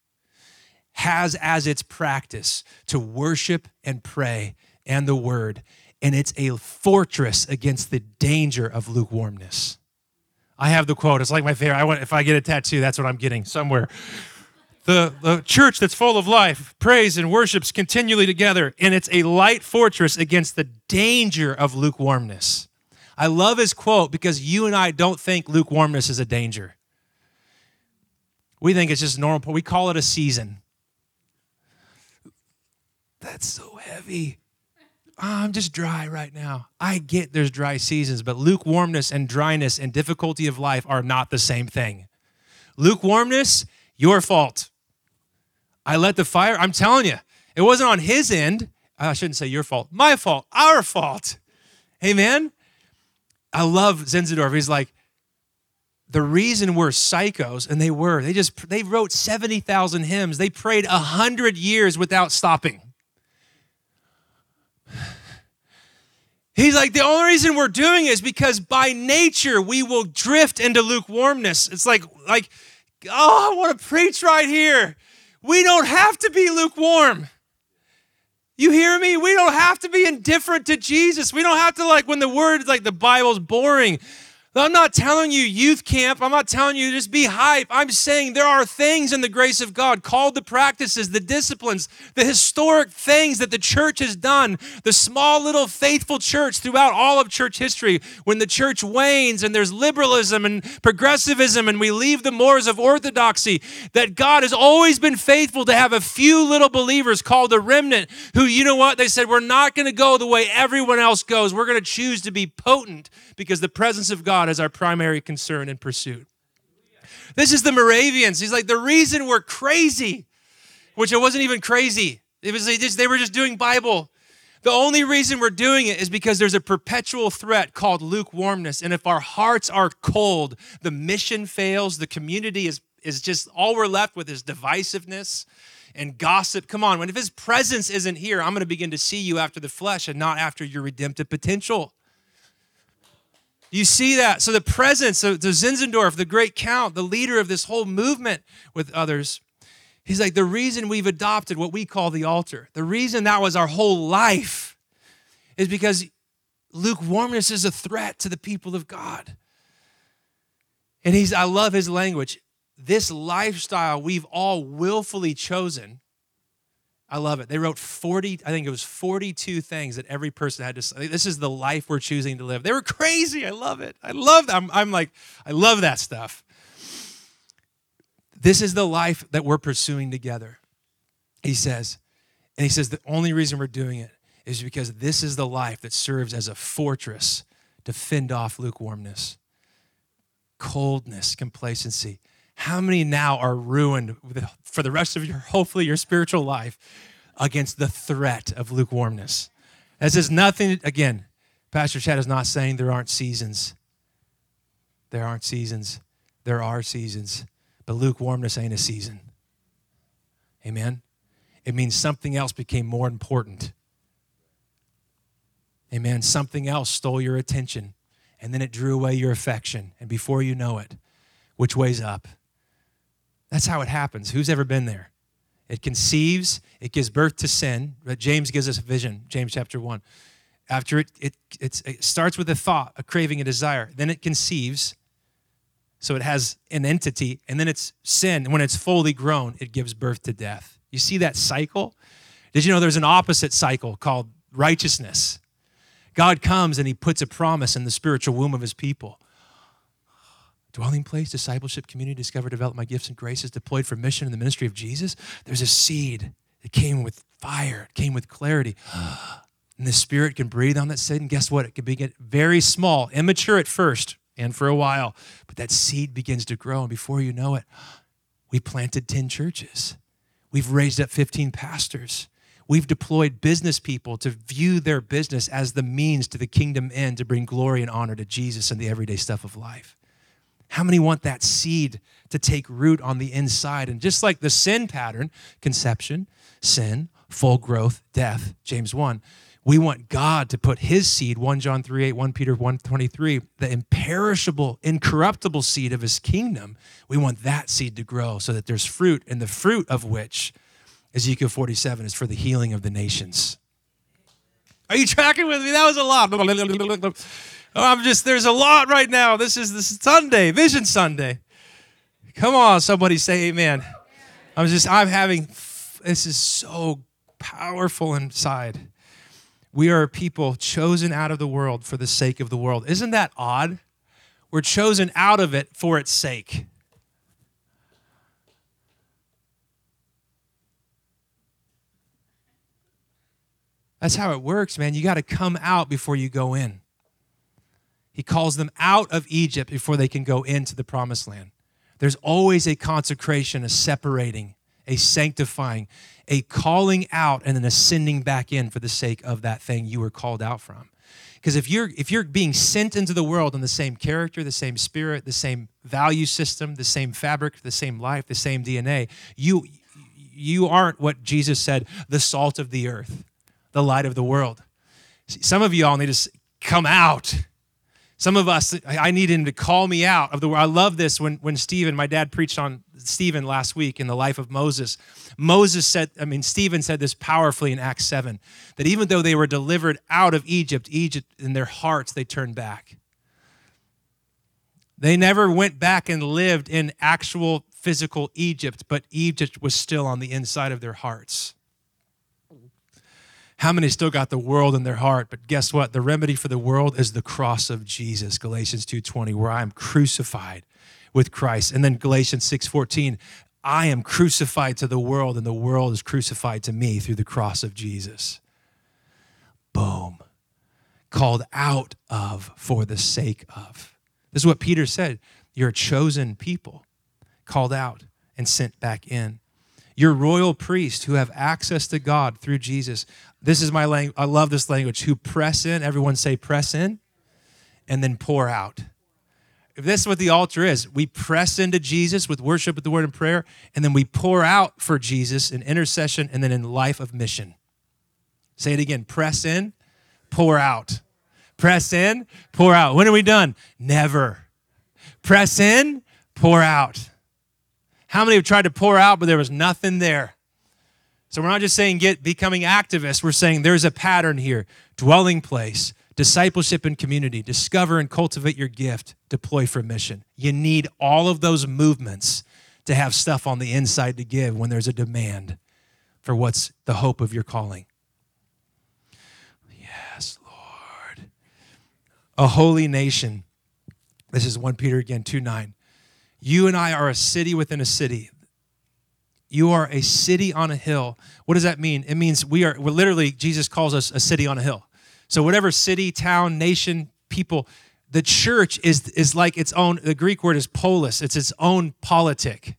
has as its practice to worship and pray and the word and it's a fortress against the danger of lukewarmness. I have the quote. It's like my favorite. I want, if I get a tattoo, that's what I'm getting somewhere. The, the church that's full of life prays and worships continually together, and it's a light fortress against the danger of lukewarmness. I love his quote because you and I don't think lukewarmness is a danger. We think it's just normal. We call it a season. That's so heavy. Oh, I'm just dry right now. I get there's dry seasons, but lukewarmness and dryness and difficulty of life are not the same thing. Lukewarmness, your fault. I let the fire, I'm telling you, it wasn't on his end. I shouldn't say your fault, my fault, our fault. Hey Amen. I love Zinzendorf. He's like, the reason we're psychos, and they were, they just they wrote 70,000 hymns. They prayed 100 years without stopping. He's like, the only reason we're doing is because by nature we will drift into lukewarmness. It's like, like, oh, I want to preach right here. We don't have to be lukewarm. You hear me? We don't have to be indifferent to Jesus. We don't have to like when the word like the Bible's boring. I'm not telling you youth camp. I'm not telling you just be hype. I'm saying there are things in the grace of God called the practices, the disciplines, the historic things that the church has done. The small little faithful church throughout all of church history. When the church wanes and there's liberalism and progressivism and we leave the moors of orthodoxy, that God has always been faithful to have a few little believers called the remnant who, you know what? They said, we're not going to go the way everyone else goes. We're going to choose to be potent because the presence of God is our primary concern and pursuit. This is the Moravians. He's like, the reason we're crazy, which it wasn't even crazy. It was they, just, they were just doing Bible. The only reason we're doing it is because there's a perpetual threat called lukewarmness. And if our hearts are cold, the mission fails, the community is, is just all we're left with is divisiveness and gossip. Come on, when if his presence isn't here, I'm going to begin to see you after the flesh and not after your redemptive potential. You see that? So the presence of the Zinzendorf, the great count, the leader of this whole movement with others, he's like, the reason we've adopted what we call the altar, the reason that was our whole life is because lukewarmness is a threat to the people of God. And he's, I love his language. This lifestyle we've all willfully chosen I love it. They wrote 40, I think it was 42 things that every person had to say. This is the life we're choosing to live. They were crazy. I love it. I love that. I'm, I'm like, I love that stuff. This is the life that we're pursuing together, he says. And he says the only reason we're doing it is because this is the life that serves as a fortress to fend off lukewarmness, coldness, complacency. How many now are ruined for the rest of your, hopefully, your spiritual life against the threat of lukewarmness? This is nothing, again, Pastor Chad is not saying there aren't seasons. There aren't seasons. There are seasons. But lukewarmness ain't a season. Amen? It means something else became more important. Amen. Something else stole your attention, and then it drew away your affection. And before you know it, which way's up? That's how it happens. Who's ever been there? It conceives, it gives birth to sin. James gives us a vision, James chapter 1. After it, it, it starts with a thought, a craving, a desire. Then it conceives, so it has an entity, and then it's sin. And when it's fully grown, it gives birth to death. You see that cycle? Did you know there's an opposite cycle called righteousness? God comes and he puts a promise in the spiritual womb of his people dwelling place, discipleship, community, discover, develop my gifts and graces, deployed for mission in the ministry of Jesus. There's a seed. It came with fire, it came with clarity. And the Spirit can breathe on that seed, and guess what? It can begin very small, immature at first, and for a while. But that seed begins to grow, and before you know it, we planted 10 churches. We've raised up 15 pastors. We've deployed business people to view their business as the means to the kingdom end to bring glory and honor to Jesus and the everyday stuff of life. How many want that seed to take root on the inside? And just like the sin pattern, conception, sin, full growth, death, James 1, we want God to put his seed, 1 John 3 8, 1 Peter 1 23, the imperishable, incorruptible seed of his kingdom. We want that seed to grow so that there's fruit, and the fruit of which, Ezekiel 47, is for the healing of the nations. Are you tracking with me? That was a lot. Oh, I'm just there's a lot right now. This is this Sunday, Vision Sunday. Come on, somebody say amen. I'm just I'm having this is so powerful inside. We are a people chosen out of the world for the sake of the world. Isn't that odd? We're chosen out of it for its sake. That's how it works, man. You got to come out before you go in. He calls them out of Egypt before they can go into the promised land. There's always a consecration, a separating, a sanctifying, a calling out, and an ascending back in for the sake of that thing you were called out from. Because if you're if you're being sent into the world in the same character, the same spirit, the same value system, the same fabric, the same life, the same DNA, you you aren't what Jesus said, the salt of the earth, the light of the world. Some of you all need to come out some of us, I need him to call me out of the world. I love this when, when Stephen, my dad preached on Stephen last week in the life of Moses. Moses said, I mean, Stephen said this powerfully in Acts 7 that even though they were delivered out of Egypt, Egypt in their hearts, they turned back. They never went back and lived in actual physical Egypt, but Egypt was still on the inside of their hearts. How many still got the world in their heart? But guess what? The remedy for the world is the cross of Jesus, Galatians 2:20, where I am crucified with Christ. And then Galatians 6:14, I am crucified to the world and the world is crucified to me through the cross of Jesus. Boom. Called out of for the sake of. This is what Peter said. You're a chosen people, called out and sent back in. You're royal priests who have access to God through Jesus. This is my language. I love this language. Who press in, everyone say press in, and then pour out. If this is what the altar is, we press into Jesus with worship, with the word and prayer, and then we pour out for Jesus in intercession and then in life of mission. Say it again press in, pour out. Press in, pour out. When are we done? Never. Press in, pour out. How many have tried to pour out, but there was nothing there? So we're not just saying get becoming activists, we're saying there's a pattern here. Dwelling place, discipleship and community, discover and cultivate your gift, deploy for mission. You need all of those movements to have stuff on the inside to give when there's a demand for what's the hope of your calling. Yes, Lord. A holy nation. This is 1 Peter again, 2 9. You and I are a city within a city. You are a city on a hill. What does that mean? It means we are, we're literally, Jesus calls us a city on a hill. So, whatever city, town, nation, people, the church is, is like its own, the Greek word is polis, it's its own politic.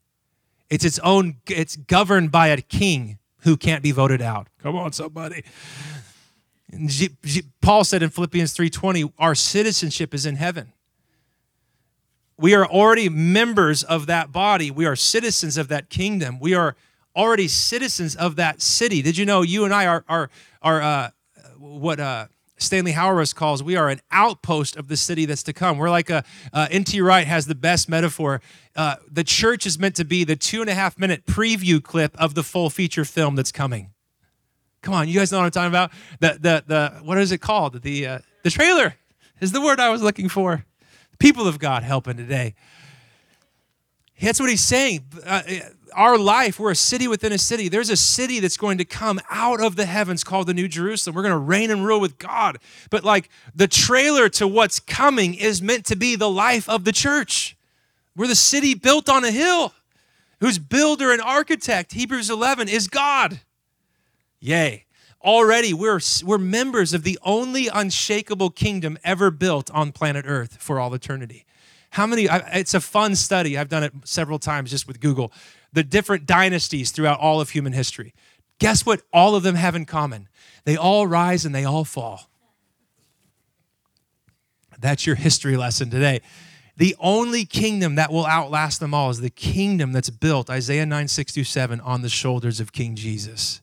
It's its own, it's governed by a king who can't be voted out. Come on, somebody. Paul said in Philippians 3:20, our citizenship is in heaven we are already members of that body. We are citizens of that kingdom. We are already citizens of that city. Did you know you and I are, are, are uh, what uh, Stanley Hauerwas calls, we are an outpost of the city that's to come. We're like a, uh, N.T. Wright has the best metaphor. Uh, the church is meant to be the two and a half minute preview clip of the full feature film that's coming. Come on, you guys know what I'm talking about? The, the, the, what is it called? The, uh, the trailer is the word I was looking for people of God helping today. That's what he's saying. Uh, our life, we're a city within a city. There's a city that's going to come out of the heavens called the New Jerusalem. We're going to reign and rule with God. But, like, the trailer to what's coming is meant to be the life of the church. We're the city built on a hill whose builder and architect, Hebrews 11, is God. Yay already we're, we're members of the only unshakable kingdom ever built on planet Earth for all eternity. How many? It's a fun study. I've done it several times just with Google. The different dynasties throughout all of human history. Guess what all of them have in common? They all rise and they all fall. That's your history lesson today. The only kingdom that will outlast them all is the kingdom that's built, Isaiah 9, 6 through 7, on the shoulders of King Jesus.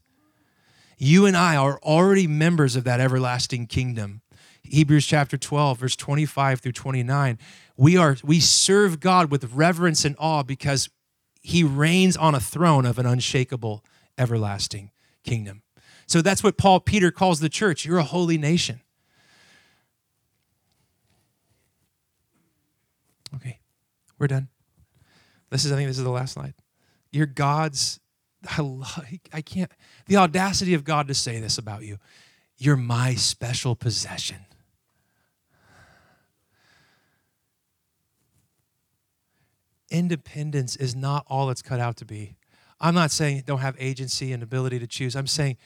You and I are already members of that everlasting kingdom. Hebrews chapter 12, verse 25 through 29. We are we serve God with reverence and awe because he reigns on a throne of an unshakable everlasting kingdom. So that's what Paul Peter calls the church. You're a holy nation. Okay, we're done. This is, I think this is the last slide. You're God's I, like, I can't, the audacity of God to say this about you. You're my special possession. Independence is not all it's cut out to be. I'm not saying don't have agency and ability to choose. I'm saying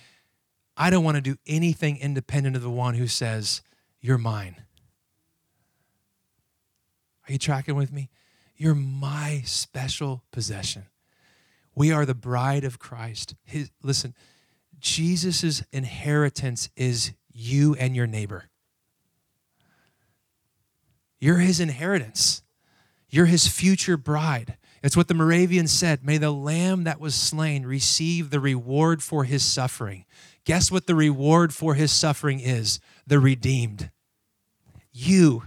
I don't want to do anything independent of the one who says, You're mine. Are you tracking with me? You're my special possession. We are the bride of Christ. His, listen, Jesus' inheritance is you and your neighbor. You're his inheritance. You're his future bride. It's what the Moravian said. May the lamb that was slain receive the reward for his suffering. Guess what the reward for his suffering is? The redeemed. You.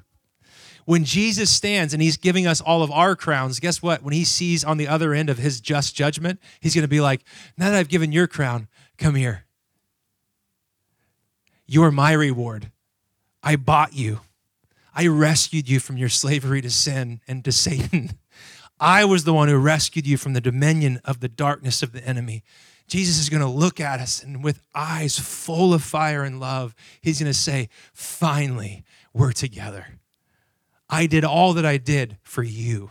When Jesus stands and he's giving us all of our crowns, guess what? When he sees on the other end of his just judgment, he's going to be like, Now that I've given your crown, come here. You are my reward. I bought you. I rescued you from your slavery to sin and to Satan. I was the one who rescued you from the dominion of the darkness of the enemy. Jesus is going to look at us and with eyes full of fire and love, he's going to say, Finally, we're together. I did all that I did for you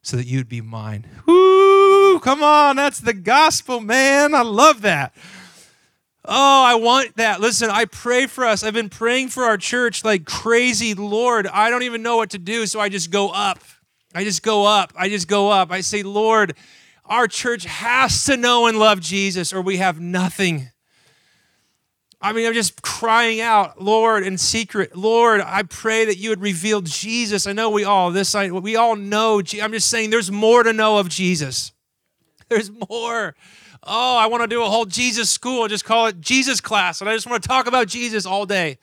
so that you'd be mine. Woo! Come on, that's the gospel, man. I love that. Oh, I want that. Listen, I pray for us. I've been praying for our church like crazy. Lord, I don't even know what to do, so I just go up. I just go up. I just go up. I say, Lord, our church has to know and love Jesus, or we have nothing. I mean, I'm just crying out, Lord, in secret. Lord, I pray that you would reveal Jesus. I know we all this. I, we all know. I'm just saying, there's more to know of Jesus. There's more. Oh, I want to do a whole Jesus school. Just call it Jesus class, and I just want to talk about Jesus all day.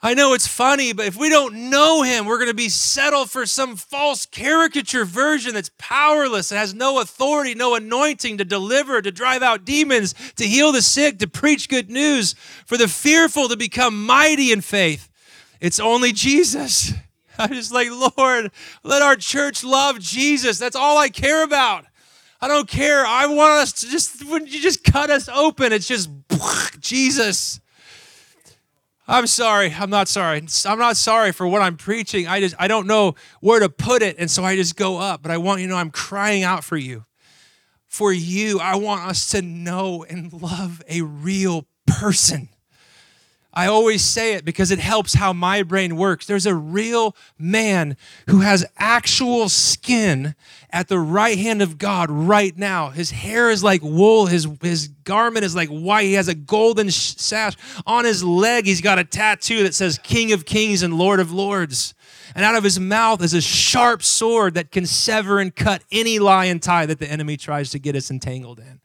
I know it's funny, but if we don't know him, we're going to be settled for some false caricature version that's powerless, that has no authority, no anointing to deliver, to drive out demons, to heal the sick, to preach good news, for the fearful to become mighty in faith. It's only Jesus. I'm just like, Lord, let our church love Jesus. That's all I care about. I don't care. I want us to just, when you just cut us open, it's just Jesus. I'm sorry. I'm not sorry. I'm not sorry for what I'm preaching. I just I don't know where to put it, and so I just go up. But I want you to know I'm crying out for you. For you, I want us to know and love a real person. I always say it because it helps how my brain works. There's a real man who has actual skin at the right hand of God right now. His hair is like wool, his, his garment is like white. He has a golden sash. On his leg, he's got a tattoo that says King of Kings and Lord of Lords. And out of his mouth is a sharp sword that can sever and cut any lion tie that the enemy tries to get us entangled in.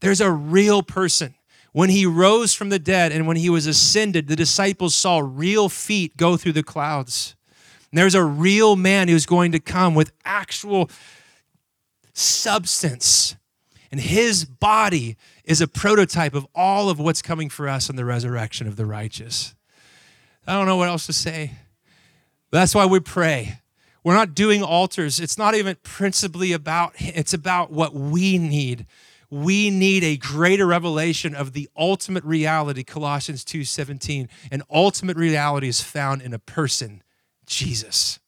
There's a real person when he rose from the dead and when he was ascended, the disciples saw real feet go through the clouds. And there's a real man who's going to come with actual substance. And his body is a prototype of all of what's coming for us in the resurrection of the righteous. I don't know what else to say. That's why we pray. We're not doing altars. It's not even principally about, it's about what we need we need a greater revelation of the ultimate reality colossians 2.17 and ultimate reality is found in a person jesus.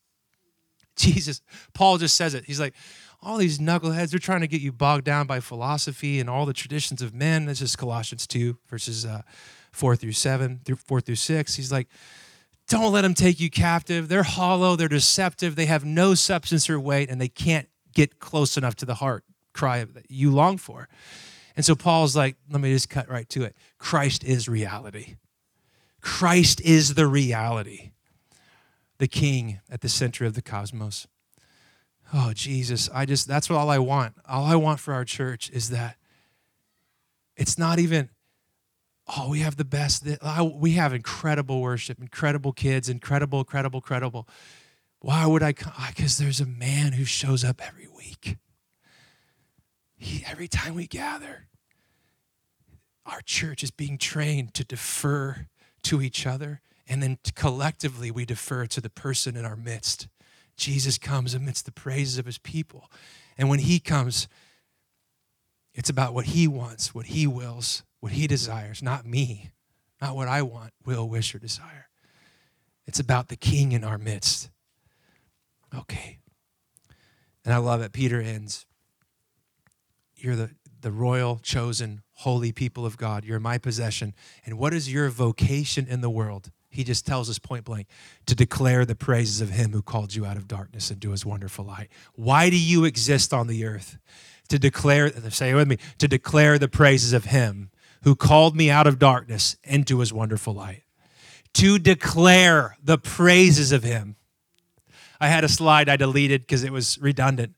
Jesus paul just says it. He's like all these knuckleheads they're trying to get you bogged down by philosophy and all the traditions of men. This is colossians 2 verses uh, 4 through 7 through 4 through 6 he's like don't let them take you captive. They're hollow. They're deceptive. They have no substance or weight and they can't get close enough to the heart cry that you long for. And so Paul's like, let me just cut right to it. Christ is reality. Christ is the reality, the king at the center of the cosmos. Oh, Jesus, I just, that's what all I want. All I want for our church is that it's not even, oh, we have the best, we have incredible worship, incredible kids, incredible, incredible, incredible. Why would I come? Ah, because there's a man who shows up every week. He, every time we gather, our church is being trained to defer to each other, and then collectively we defer to the person in our midst. Jesus comes amidst the praises of his people. And when he comes, it's about what he wants, what he wills, what he desires, not me, not what I want, will, wish, or desire. It's about the king in our midst. Okay. And I love it. Peter ends you're the, the royal, chosen, holy people of God. You're my possession. And what is your vocation in the world? He just tells us point blank to declare the praises of him who called you out of darkness into his wonderful light. Why do you exist on the earth? To declare, say it with me, to declare the praises of him who called me out of darkness into his wonderful light. To declare the praises of him. I had a slide I deleted because it was redundant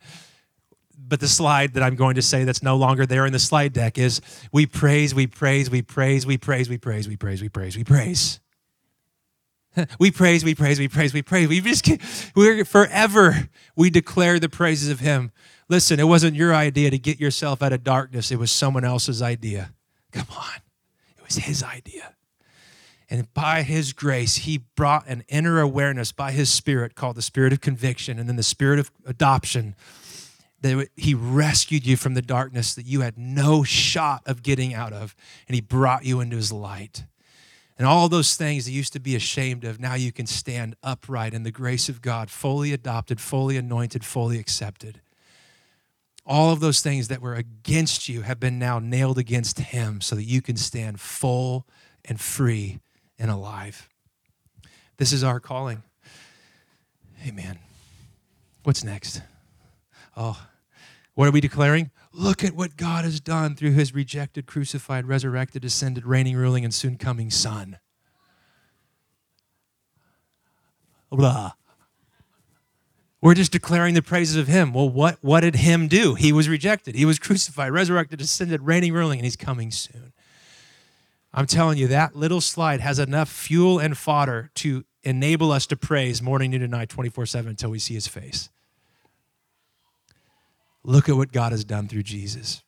but the slide that I'm going to say that's no longer there in the slide deck is we praise, we praise, we praise, we praise, we praise, we praise, we praise, we praise. We praise, we praise, we praise, we praise. We just we're forever we declare the praises of him. Listen, it wasn't your idea to get yourself out of darkness. It was someone else's idea. Come on. It was his idea. And by his grace, he brought an inner awareness by his spirit called the spirit of conviction and then the spirit of adoption that he rescued you from the darkness that you had no shot of getting out of, and he brought you into his light. And all those things that you used to be ashamed of, now you can stand upright in the grace of God, fully adopted, fully anointed, fully accepted. All of those things that were against you have been now nailed against him so that you can stand full and free and alive. This is our calling. Amen. What's next? Oh, what are we declaring? Look at what God has done through his rejected, crucified, resurrected, ascended, reigning, ruling, and soon coming Son. Blah. We're just declaring the praises of him. Well, what, what did him do? He was rejected. He was crucified, resurrected, ascended, reigning, ruling, and he's coming soon. I'm telling you, that little slide has enough fuel and fodder to enable us to praise morning, noon, and night, 24 7 until we see his face. Look at what God has done through Jesus.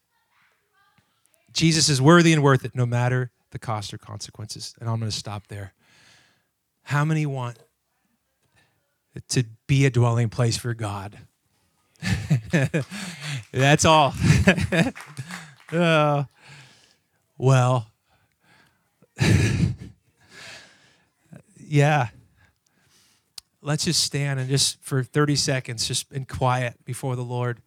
Jesus is worthy and worth it no matter the cost or consequences. And I'm going to stop there. How many want to be a dwelling place for God? That's all. uh, well, yeah. Let's just stand and just for 30 seconds, just in quiet before the Lord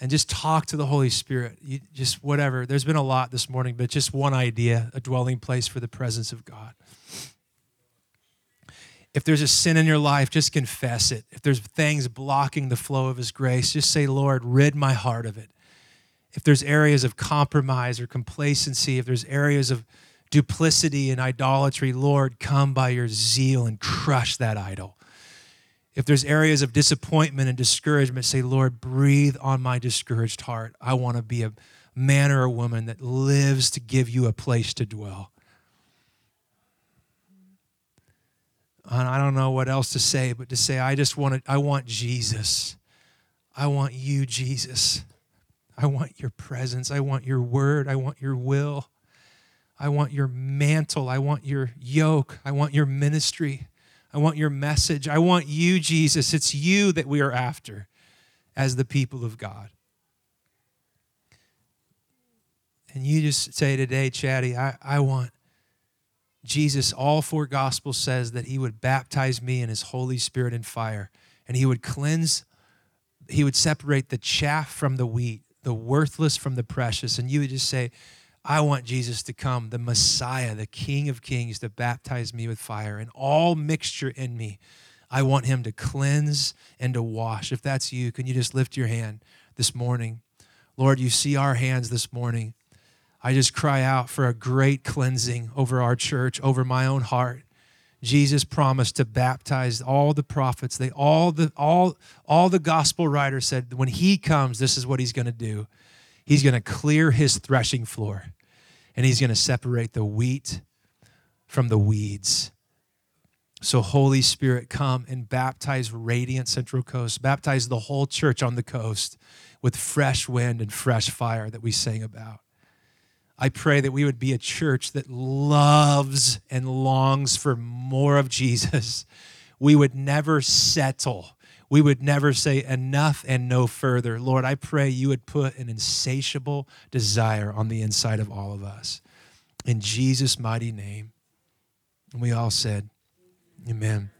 and just talk to the Holy Spirit. You, just whatever. There's been a lot this morning, but just one idea a dwelling place for the presence of God. If there's a sin in your life, just confess it. If there's things blocking the flow of His grace, just say, Lord, rid my heart of it. If there's areas of compromise or complacency, if there's areas of duplicity and idolatry, Lord, come by your zeal and crush that idol. If there's areas of disappointment and discouragement, say, Lord, breathe on my discouraged heart. I want to be a man or a woman that lives to give you a place to dwell. And I don't know what else to say, but to say, I just want to, I want Jesus. I want you, Jesus. I want your presence. I want your word. I want your will. I want your mantle. I want your yoke. I want your ministry. I want your message. I want you, Jesus. It's you that we are after as the people of God. And you just say today, Chatty, I, I want Jesus. All four Gospels says that he would baptize me in his Holy Spirit and fire, and he would cleanse, he would separate the chaff from the wheat, the worthless from the precious. And you would just say, I want Jesus to come, the Messiah, the King of Kings, to baptize me with fire and all mixture in me. I want him to cleanse and to wash. If that's you, can you just lift your hand this morning? Lord, you see our hands this morning. I just cry out for a great cleansing over our church, over my own heart. Jesus promised to baptize all the prophets. They all the all all the gospel writers said when he comes, this is what he's going to do. He's going to clear his threshing floor and he's going to separate the wheat from the weeds. So, Holy Spirit, come and baptize Radiant Central Coast, baptize the whole church on the coast with fresh wind and fresh fire that we sang about. I pray that we would be a church that loves and longs for more of Jesus. We would never settle we would never say enough and no further. Lord, I pray you would put an insatiable desire on the inside of all of us. In Jesus' mighty name. And we all said, Amen.